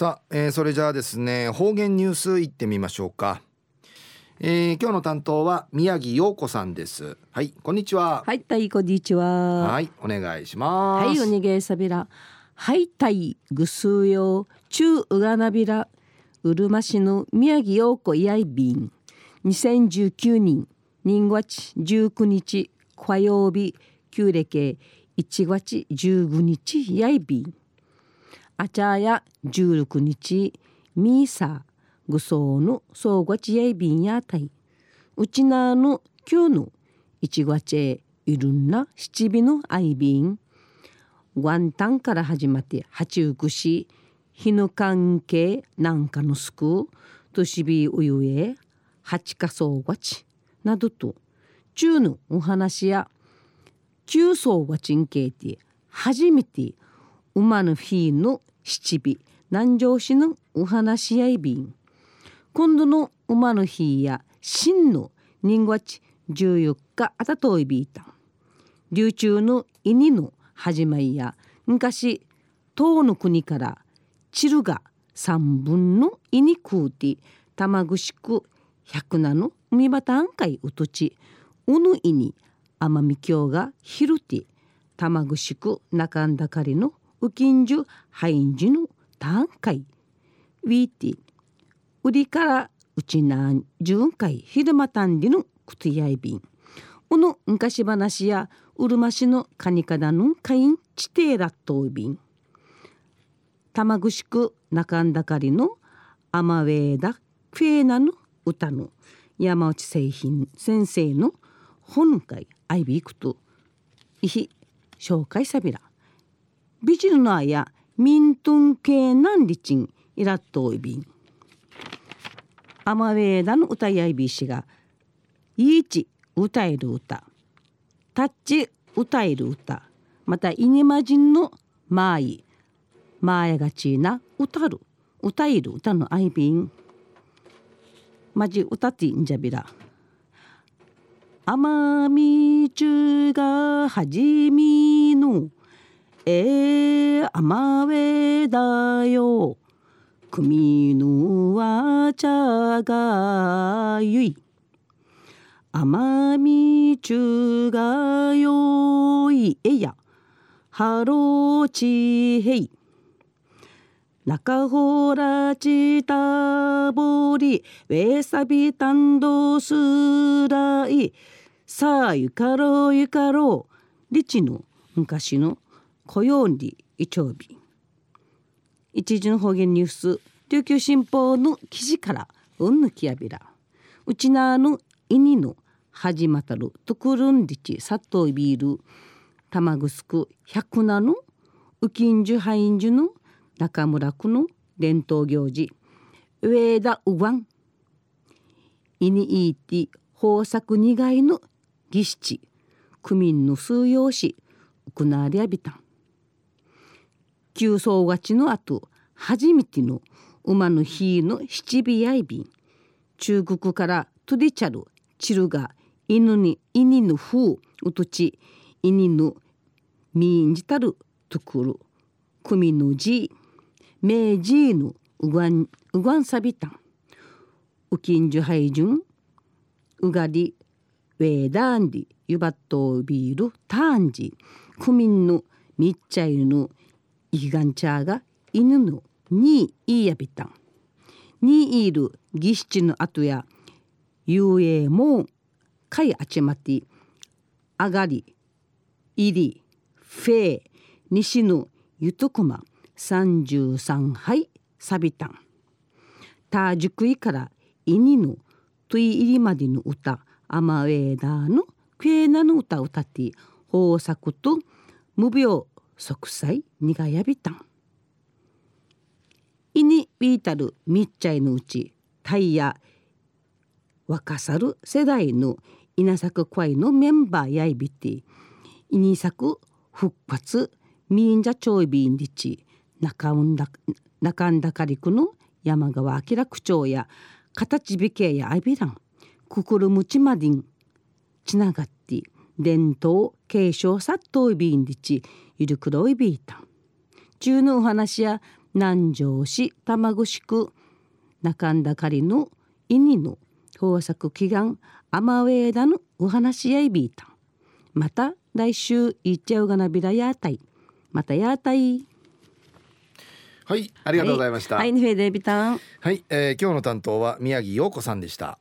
さあ、えー、それじゃあですね方言ニュースいってみましょうか、えー、今日の担当は宮城陽子さんです。はいこんにちは。はいたいこんにちは。はいお願いします。はいおにげさびら。はいたいぐすうよ中うがなびら。うるま市の宮城陽子やいびん2019年人月19日火曜日。旧暦。1月15日。やいびんアチャーや16日ミーサーグソーヌソーゴチエイビンやタイウチナーヌキューヌイチゴチェイルンナチビのアイビンワンタンから始まってハチウクシ日の関係なんかのクトシビウユエハチカソーごチなどと中のお話や中層がちんけいて初めて馬のフィーの七尾南城市のお話やいびん今度の馬の日や真の人月14日あたといびいた。流中の犬の始まりや昔唐の国からチルが三分の犬食うて玉串く百名の海端案会うとちうぬいに奄美京が昼て玉串く中んだかりのうきんじゅハインジュの単会ウィーティ売りからうちなん巡回昼間たんりのくつやいびん。うの昔話やうるま市のカニカダの会員地底ラットウビン玉串く中んだかりのアマウェーダフェーナの歌の山内製品先生の本会アイビークといひ紹介さびらビジルのあやミントン系なんりちんイラットウビン。アマウェーダの歌やいびしがいいち歌える歌タッチ歌える歌またイニマジンのマーイマーヤがちな歌る歌える歌のアイビンマジ歌ってんじゃびら。奄美中がはじみのえー、甘えだよ。組のわちゃがゆい。甘みちがよい。えや。はろちへい中ほらちたぼり。べさびたんどすらいさあゆかろうゆかろう。りちの昔の雇用りいちょうび一時の方言ニュース琉球新報の記事からうんぬきやびら。うちなのいにの始またるとくるんりちさっといびるたまぐすく百名のうきんじゅはイんじゅの中村区の伝統行事上田うわんいにいて豊作二害の儀式区民の数用し行われやびたん急走勝ちの後初めての馬の日の七尾やいびん中国からトディチャルチルが犬に犬の風うとち犬のみんじたるとくる組のじめじのうがんうがんさびたんうきんじゅはいじゅんうがりウェーダンディゆばっとビールターンジクミンのみっちゃいのイガンチャーが犬のにいやびたん。にいる儀式の後や遊泳もかいあちまってあがりいりフェー西のゆとくま33杯さびたん。たじくいからいにのとい入りまでの歌アマウェーダーのクエナの歌を歌って豊作と無病息災にがやびたん。いにビータルみっちゃいのうちタイヤ若さる世代の稲作会のメンバーやいびていに作復活みんじゃちょいびんりち中んだ中んだかりくの山川明区長や形美形やアビランくくるむちまでんつながって伝統継承さっといびんりちゆるくろいびいたん中のお話や南城市玉城区中んだかりのイニの豊作祈願甘上枝のお話しやいびいたんまた来週いっちゃうがなびらやたい。またやたい。はいありがとうございました。はい、はい、フェデビタン。はい、えー今日の担当は宮城陽子さんでした